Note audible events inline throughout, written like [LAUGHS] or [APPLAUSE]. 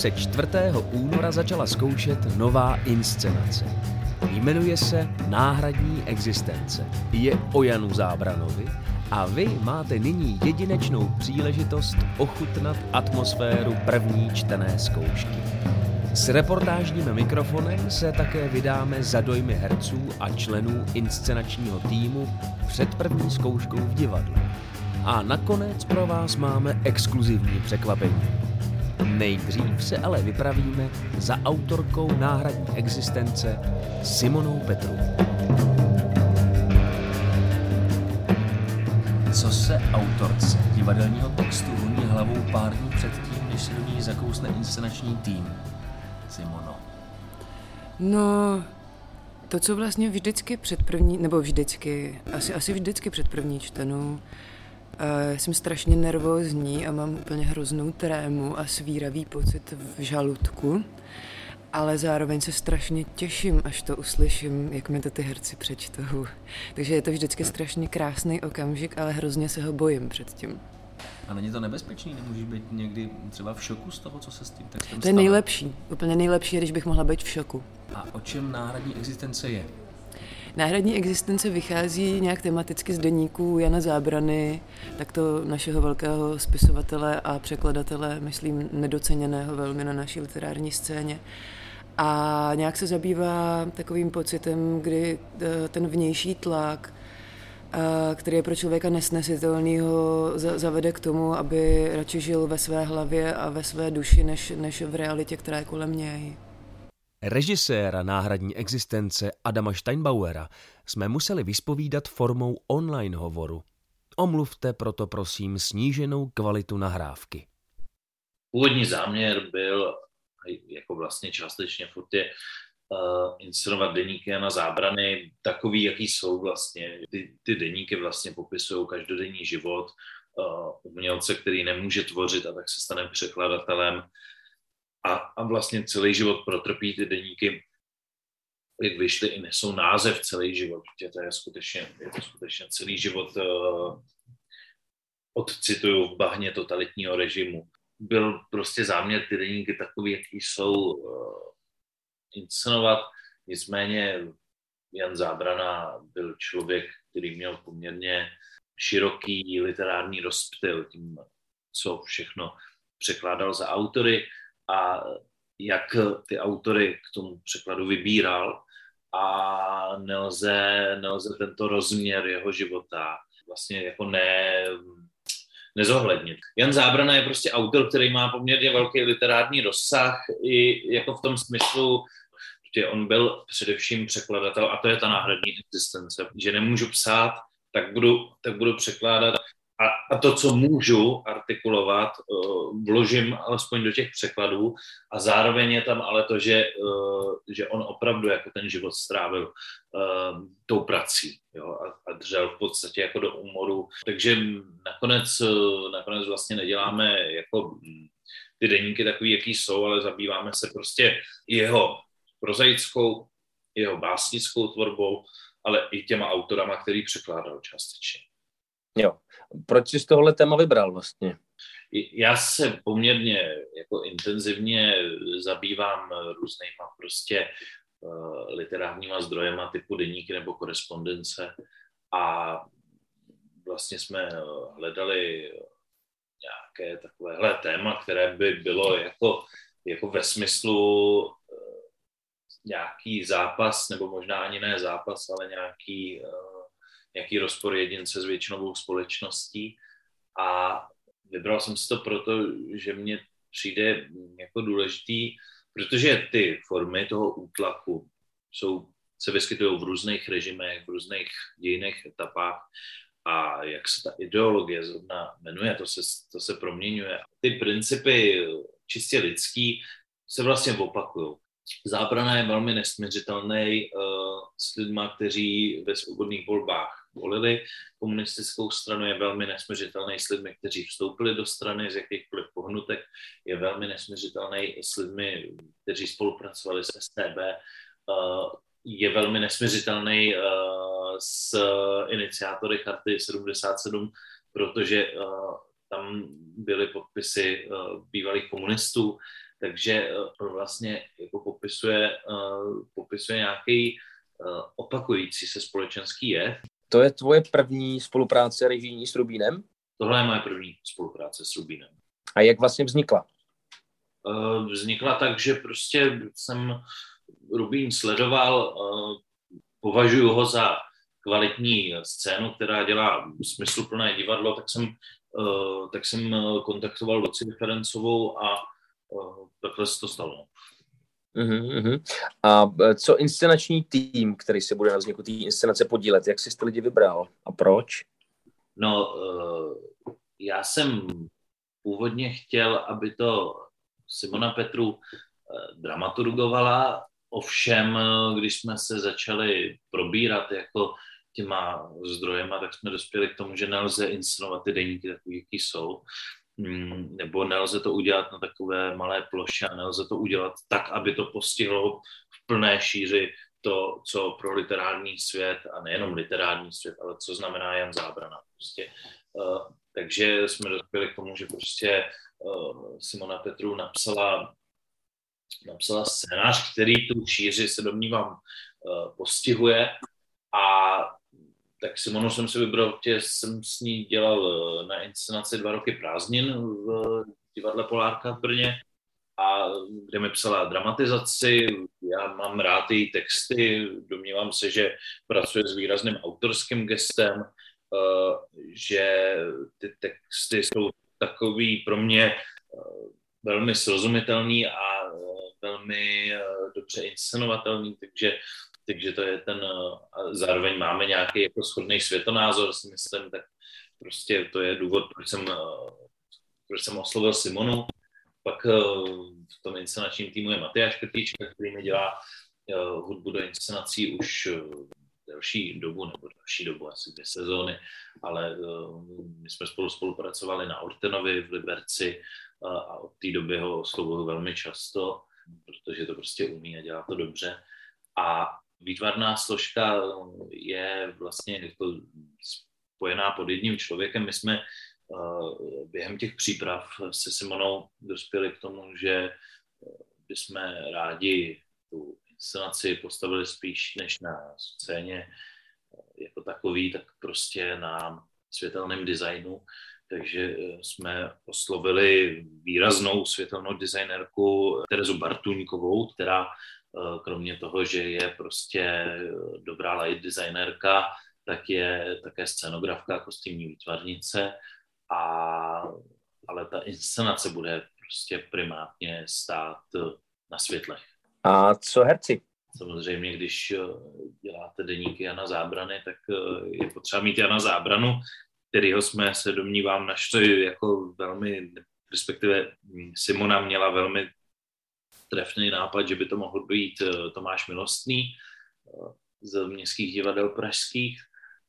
Se 4. února začala zkoušet nová inscenace. Jmenuje se Náhradní existence. Je o Janu Zábranovi a vy máte nyní jedinečnou příležitost ochutnat atmosféru první čtené zkoušky. S reportážním mikrofonem se také vydáme za dojmy herců a členů inscenačního týmu před první zkouškou v divadle. A nakonec pro vás máme exkluzivní překvapení. Nejdřív se ale vypravíme za autorkou náhradní existence Simonou Petru. Co se autorce divadelního textu honí hlavou pár dní předtím, než se do ní zakousne inscenační tým? Simono. No, to, co vlastně vždycky před první, nebo vždycky, asi, asi vždycky před první čtenou, uh, jsem strašně nervózní a mám úplně hroznou trému a svíravý pocit v žaludku, ale zároveň se strašně těším, až to uslyším, jak mi to ty herci přečtou. Takže je to vždycky strašně krásný okamžik, ale hrozně se ho bojím předtím. A není to nebezpečný? Nemůžeš být někdy třeba v šoku z toho, co se s tím textem To je nejlepší. Úplně nejlepší když bych mohla být v šoku. A o čem náhradní existence je? Náhradní existence vychází nějak tematicky z deníků Jana Zábrany, tak to našeho velkého spisovatele a překladatele, myslím, nedoceněného velmi na naší literární scéně. A nějak se zabývá takovým pocitem, kdy eh, ten vnější tlak, který je pro člověka nesnesitelný, ho zavede k tomu, aby radši žil ve své hlavě a ve své duši, než, než v realitě, která je kolem něj. Režiséra náhradní existence Adama Steinbauera jsme museli vyspovídat formou online hovoru. Omluvte proto prosím sníženou kvalitu nahrávky. Původní záměr byl, jako vlastně částečně furt je, uh, inscenovat deníky na zábrany takový, jaký jsou vlastně. Ty, ty deníky vlastně popisují každodenní život uh, umělce, který nemůže tvořit a tak se stane překladatelem a, a vlastně celý život protrpí ty deníky, jak vyšly, i nesou název celý život, protože to je skutečně, je to skutečně celý život uh, odcituju v bahně totalitního režimu. Byl prostě záměr ty deníky takový, jaký jsou uh, inscenovat. Nicméně Jan Zábrana byl člověk, který měl poměrně široký literární rozptyl tím, co všechno překládal za autory a jak ty autory k tomu překladu vybíral a nelze, nelze tento rozměr jeho života vlastně jako ne, nezohlednit. Jan Zábrana je prostě autor, který má poměrně velký literární rozsah i jako v tom smyslu, že on byl především překladatel a to je ta náhradní existence, že nemůžu psát, tak budu, tak budu překládat a, a to, co můžu artikulovat, uh, vložím alespoň do těch překladů a zároveň je tam ale to, že, uh, že on opravdu jako ten život strávil uh, tou prací jo, a, a dřel v podstatě jako do úmoru. Takže nakonec, nakonec vlastně neděláme jako ty deníky takový, jaký jsou, ale zabýváme se prostě jeho prozaickou, jeho básnickou tvorbou, ale i těma autorama, který překládal částečně. Jo. Proč jsi z tohohle téma vybral vlastně? Já se poměrně jako intenzivně zabývám různýma prostě uh, literárníma zdrojema typu deníky nebo korespondence a vlastně jsme hledali nějaké takovéhle téma, které by bylo jako, jako ve smyslu uh, nějaký zápas, nebo možná ani ne zápas, ale nějaký nějaký rozpor jedince s většinovou společností a vybral jsem si to proto, že mně přijde jako důležitý, protože ty formy toho útlaku jsou, se vyskytují v různých režimech, v různých dějinných etapách a jak se ta ideologie zrovna jmenuje, to se, to se proměňuje. Ty principy čistě lidský se vlastně opakují. Zábrana je velmi nesměřitelný uh, s lidmi, kteří ve svobodných volbách volili komunistickou stranu, je velmi nesměřitelný s lidmi, kteří vstoupili do strany z jakýchkoliv pohnutek, je velmi nesměřitelný s lidmi, kteří spolupracovali s STB, je velmi nesměřitelný s iniciátory Charty 77, protože tam byly podpisy bývalých komunistů takže vlastně jako popisuje, popisuje nějaký opakující se společenský jev. To je tvoje první spolupráce režijní s Rubínem? Tohle je moje první spolupráce s Rubínem. A jak vlastně vznikla? Vznikla tak, že prostě jsem Rubín sledoval, považuji ho za kvalitní scénu, která dělá smysluplné divadlo, tak jsem, tak jsem kontaktoval Luci Ferencovou a takhle se to stalo. Uh-huh. A co inscenační tým, který se bude na vzniku té inscenace podílet, jak jsi ty lidi vybral a proč? No, já jsem původně chtěl, aby to Simona Petru dramaturgovala, ovšem, když jsme se začali probírat jako těma zdrojema, tak jsme dospěli k tomu, že nelze inscenovat ty deníky takový, jaký jsou. Mm, nebo nelze to udělat na takové malé ploše a nelze to udělat tak, aby to postihlo v plné šíři to, co pro literární svět, a nejenom literární svět, ale co znamená Jan Zábrana. Prostě. Uh, takže jsme dospěli k tomu, že prostě uh, Simona Petru napsala, napsala scénář, který tu šíři se domnívám uh, postihuje a tak Simonu jsem si vybral, že jsem s ní dělal eh, na inscenaci dva roky prázdnin v divadle Polárka v Brně a kde mi psala dramatizaci, já mám rád její texty, domnívám se, že pracuje s výrazným autorským gestem, eh, že ty texty jsou takový pro mě eh, velmi srozumitelný a velmi dobře inscenovatelný, takže takže to je ten, a zároveň máme nějaký jako shodný světonázor, si myslím, tak prostě to je důvod, proč jsem, proč jsem oslovil Simonu. Pak v tom inscenačním týmu je Matyáš Krtíčka, který mi dělá hudbu do inscenací už delší dobu, nebo další dobu, asi dvě sezóny, ale my jsme spolu spolupracovali na Ortenovi v Liberci a od té doby ho oslovuju velmi často, protože to prostě umí a dělá to dobře. A výtvarná složka je vlastně jako spojená pod jedním člověkem. My jsme uh, během těch příprav se Simonou dospěli k tomu, že eh, bychom rádi tu inscenaci postavili spíš než na scéně eh, jako takový, tak prostě na světelném designu. Takže jsme oslovili výraznou světelnou designérku Terezu Bartuňkovou, která Eh, kromě toho, že je prostě dobrá light designerka, tak je také scenografka, kostýmní výtvarnice, a, ale ta inscenace bude prostě primárně stát na světlech. A co herci? Samozřejmě, když eh, děláte deníky Jana Zábrany, tak eh, je potřeba mít Jana Zábranu, kterýho jsme se domnívám našli jako velmi, respektive Simona měla velmi trefný nápad, že by to mohl být eh, Tomáš Milostný eh, z městských divadel pražských,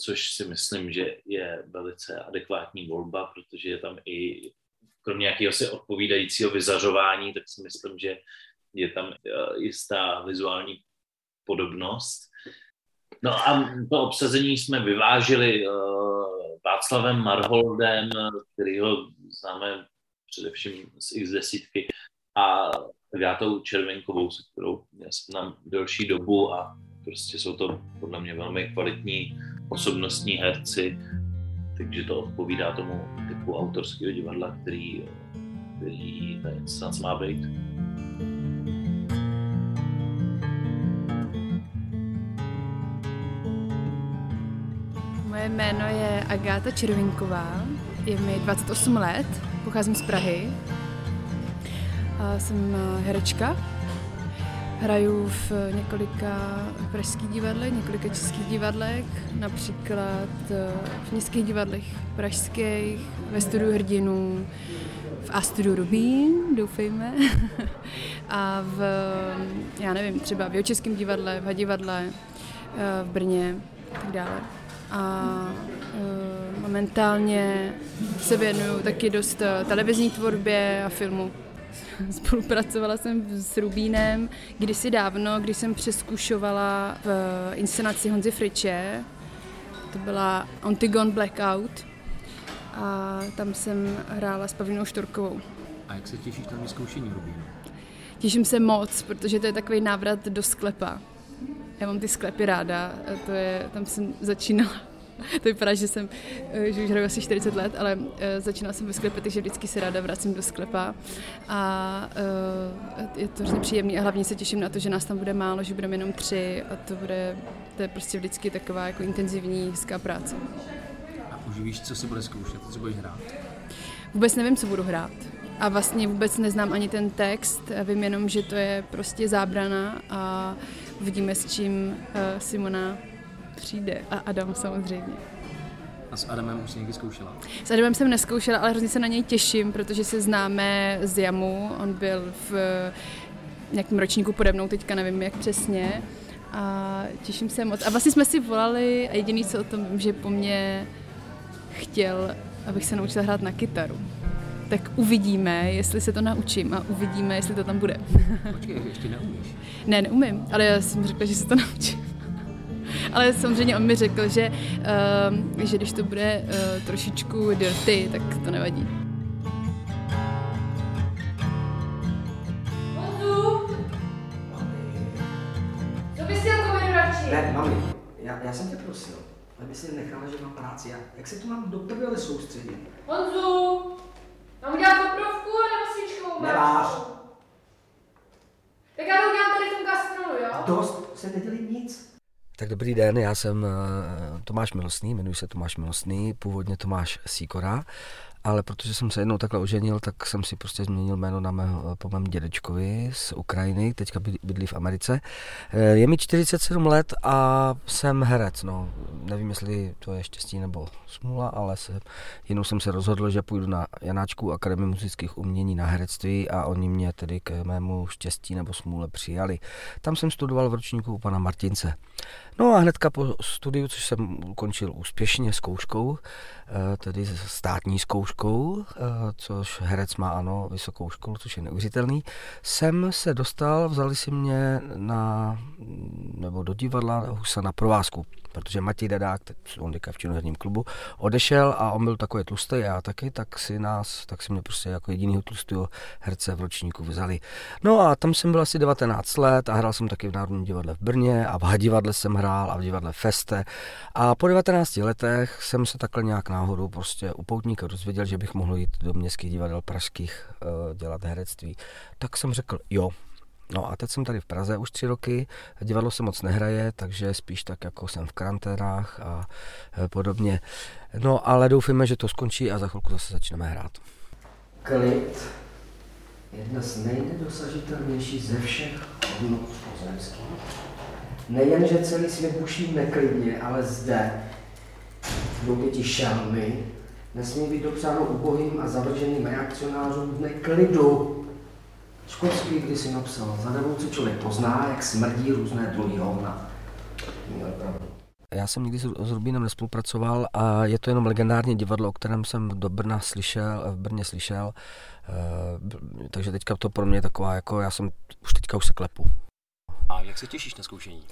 což si myslím, že je velice adekvátní volba, protože je tam i kromě nějakého si odpovídajícího vyzařování, tak si myslím, že je tam eh, jistá vizuální podobnost. No a to obsazení jsme vyvážili Václavem Marholdem, kterýho známe především z x desítky, a Gátou Červenkovou, se kterou já znám delší dobu a prostě jsou to podle mě velmi kvalitní osobnostní herci, takže to odpovídá tomu typu autorského divadla, který, který ta inscenace má být. Moje jméno je Agáta Červinková, je mi 28 let, pocházím z Prahy jsem eh, herečka. Hraju v několika pražských divadlech, několika českých divadlech, například eh, v městských divadlech pražských, ve studiu hrdinů, v A studiu Rubín, doufejme, [LAUGHS] a v, já nevím, třeba v Jočeském divadle, v Hadivadle, eh, v Brně a tak dále. A momentálně se věnuju taky dost televizní tvorbě a filmu. [LAUGHS] Spolupracovala jsem s Rubínem kdysi dávno, když jsem přeskušovala v inscenaci Honzy Friče. To byla Antigon Blackout. A tam jsem hrála s Pavlínou Štorkovou. A jak se těšíš na vyzkoušení Rubínu? Těším se moc, protože to je takový návrat do sklepa. Já mám ty sklepy ráda, to je, tam jsem začínala [LAUGHS] to vypadá, že jsem, eh, že už hraju asi 40 let, ale uh, začínala jsem ve sklepě, takže vždycky se ráda vracím do sklepa a uh, je to hrozně příjemný a hlavně se těším na to, že nás tam bude málo, že budeme jenom tři a to bude, to je prostě vždycky taková jako intenzivní, hezká práce. A už víš, co si bude zkoušet, co budeš hrát? Vůbec nevím, co budu hrát. A vlastně vůbec neznám ani ten text, vím jenom, že to je prostě zábrana a uvidíme, s čím Simona přijde. A Adam samozřejmě. A s Adamem už jsi někdy zkoušela? S Adamem jsem neskoušela, ale hrozně se na něj těším, protože se známe z Jamu. On byl v nějakém ročníku pode mnou, teďka nevím jak přesně. A těším se moc. A vlastně jsme si volali a jediný, co o tom vím, že po mně chtěl, abych se naučila hrát na kytaru. Tak uvidíme, jestli se to naučím a uvidíme, jestli to tam bude. Počkej, ještě neumíš? Ne, neumím, ale já jsem řekla, že se to [LAUGHS] naučím. Ale samozřejmě on mi řekl, že, uh, že když to bude uh, trošičku dirty, tak to nevadí. Co bys chtěl radši? Ne, mami, já, já jsem tě prosil, aby si nechala, že mám práci. Já, jak se tu mám do prdele soustředit? Honzu, mám udělat koprovku nebo svíčkovou Nemáš. Tak já to udělám tady v tom gastrolu, jo? Dost, se nedělí nic. Tak dobrý den, já jsem eh, Tomáš Milostný, jmenuji se Tomáš Milostný, původně Tomáš Síkora ale protože jsem se jednou takhle oženil, tak jsem si prostě změnil jméno na mého, po mém dědečkovi z Ukrajiny, teďka bydlí v Americe. Eh, je mi 47 let a jsem herec, no. Nevím, jestli to je štěstí nebo smůla, ale se, jednou jsem se rozhodl, že půjdu na Janáčku Akademii muzických umění na herectví a oni mě tedy k mému štěstí nebo smůle přijali. Tam jsem studoval v ročníku u pana Martince. No a hnedka po studiu, což jsem ukončil úspěšně zkouškou, tedy státní zkouškou, eh, což herec má ano, vysokou školu, což je neuvěřitelný, jsem se dostal, vzali si mě na, nebo do divadla Husa na provázku protože Matěj Dadák, on teďka v činoherním klubu, odešel a on byl takový tlustý já taky, tak si nás, tak si mě prostě jako jedinýho tlustého herce v ročníku vzali. No a tam jsem byl asi 19 let a hrál jsem taky v Národním divadle v Brně a v divadle jsem hrál a v divadle Feste. A po 19 letech jsem se takhle nějak náhodou prostě u poutníka dozvěděl, že bych mohl jít do městských divadel pražských uh, dělat herectví. Tak jsem řekl, jo, No a teď jsem tady v Praze už tři roky, divadlo se moc nehraje, takže spíš tak jako jsem v karanténách a e, podobně. No ale doufíme, že to skončí a za chvilku zase začneme hrát. Klid je dnes nejnedosažitelnější ze všech hodnot pozemských. Nejen, že celý svět buší neklidně, ale zde, v ti šelmy, nesmí být dopřáno ubohým a zavrženým reakcionářům dne klidu, Školský když si napsal, za revoluci člověk pozná, jak smrdí různé druhy hovna. Měl pravdu. Já jsem nikdy s Rubínem nespolupracoval a je to jenom legendární divadlo, o kterém jsem do Brna slyšel, v Brně slyšel, e, takže teďka to pro mě je taková, jako já jsem už teďka už se klepu. Jak se těšíš na zkoušení?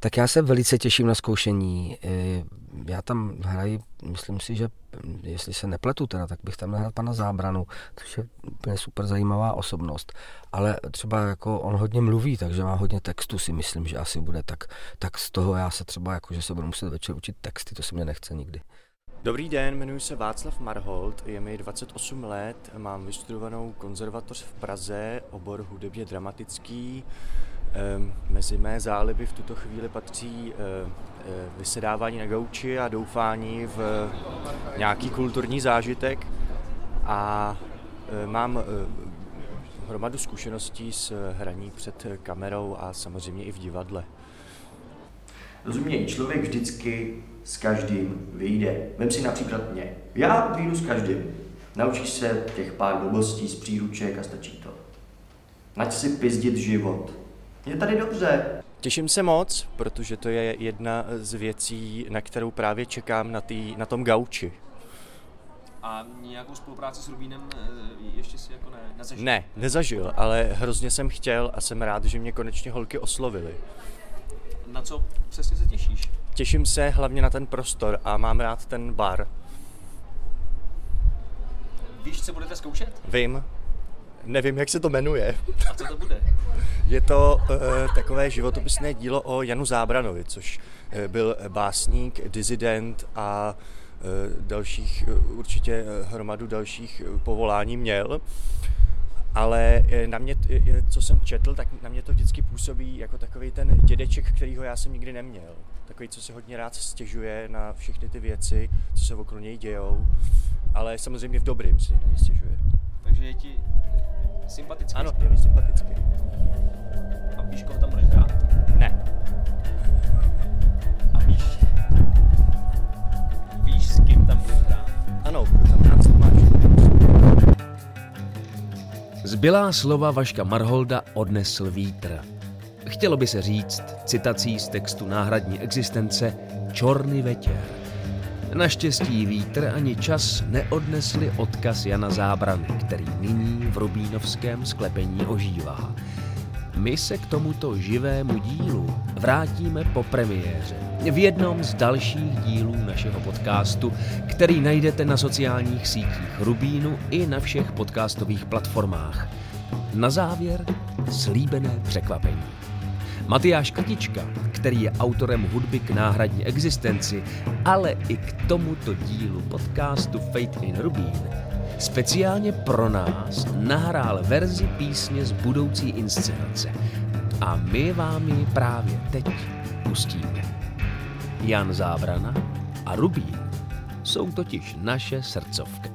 Tak já se velice těším na zkoušení. E, já tam hraji, myslím si, že jestli se nepletu teda, tak bych tam nahrál pana Zábranu, což je úplně super zajímavá osobnost. Ale třeba jako on hodně mluví, takže má hodně textu, si myslím, že asi bude, tak, tak z toho já se třeba jako, že se budu muset večer učit texty, to se mě nechce nikdy. Dobrý den, jmenuji se Václav Marhold, je mi 28 let, mám vystudovanou konzervatoř v Praze, obor hudebně dramatický. Mezi mé záliby v tuto chvíli patří eh, eh, vysedávání na gauči a doufání v nějaký kulturní zážitek a eh, mám hromadu zkušeností s hraní před kamerou a samozřejmě i v divadle. Rozuměj, člověk vždycky s každým vyjde. Vem si například mě. Já vyjdu s každým. Naučíš se těch pár blbostí z příruček a stačí to. Nať si pizdit život. Je tady dobře. Těším se moc, protože to je jedna z věcí, na kterou právě čekám na, tý, na tom gauči. A nějakou spolupráci s Rubínem eh, ještě si jako ne, nezažil? Ne, nezažil, ale hrozně jsem chtěl a jsem rád, že mě konečně holky oslovily. Na co přesně se těšíš? Těším se hlavně na ten prostor a mám rád ten bar. Víš, co budete zkoušet? Vím. Nevím, jak se to jmenuje. A co to bude? Je to uh, takové životopisné dílo o Janu Zábranovi, což uh, byl básník, dizident a uh, dalších, určitě hromadu dalších povolání měl. Ale na mě, co jsem četl, tak na mě to vždycky působí jako takový ten dědeček, kterýho já jsem nikdy neměl. Takový, co se hodně rád stěžuje na všechny ty věci, co se okolo něj dějou, ale samozřejmě v dobrým si na ně stěžuje. Takže je ti sympatický? Ano, je mi sympatický. A víš, koho tam budeš hrát? Ne. A víš, víš, s kým tam budeš hrát? Ano, budu tam hrát s Tomášem. Zbylá slova Vaška Marholda odnesl vítr. Chtělo by se říct citací z textu náhradní existence Čorny večer. Naštěstí vítr ani čas neodnesli odkaz Jana Zábrany, který nyní v Rubínovském sklepení ožívá. My se k tomuto živému dílu vrátíme po premiéře v jednom z dalších dílů našeho podcastu, který najdete na sociálních sítích Rubínu i na všech podcastových platformách. Na závěr slíbené překvapení. Matyáš Krtička, který je autorem hudby k náhradní existenci, ale i k tomuto dílu podcastu Fate in Rubín, speciálně pro nás nahrál verzi písně z budoucí inscenace. A my vám ji právě teď pustíme. Jan Zábrana a Rubín jsou totiž naše srdcovky.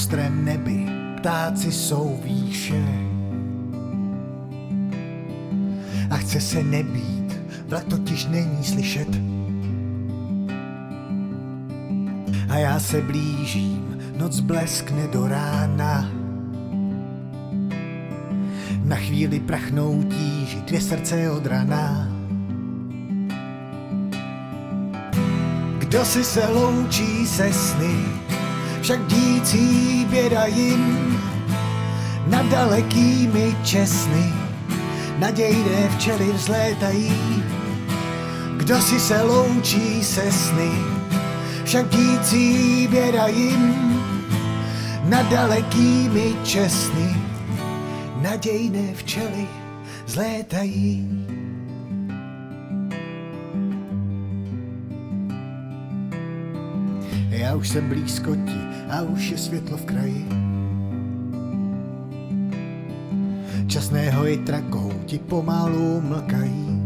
Na ostrém nebi ptáci jsou výše a chce se nebýt, vlak totiž není slyšet. A já se blížím, noc bleskne do rána. Na chvíli prachnou tíži dvě srdce od rana. Kdo si se loučí se sny, však dící běda jim nad dalekými česny. Nadějné včely vzlétají, kdo si se loučí se sny, však dící běda jim nad dalekými česny. Nadějné včely vzlétají. Já už jsem blízko ti a už je světlo v kraji. Časného jitra kohouti pomalu mlkají.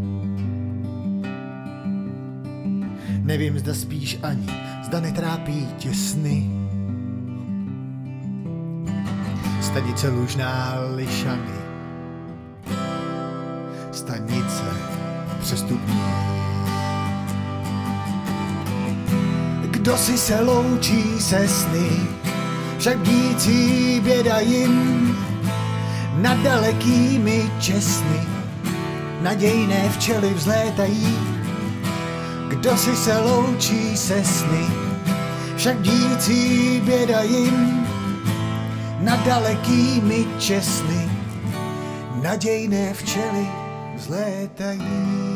Nevím, zda spíš ani, zda netrápí tě sny. Stanice Lužná Lišany. Stanice přestupní. Kdo si se loučí se sny, však dící běda jim nad dalekými česny. Nadějné včely vzlétají, kdo si se loučí se sny, však dící běda jim nad dalekými česny. Nadějné včely vzlétají.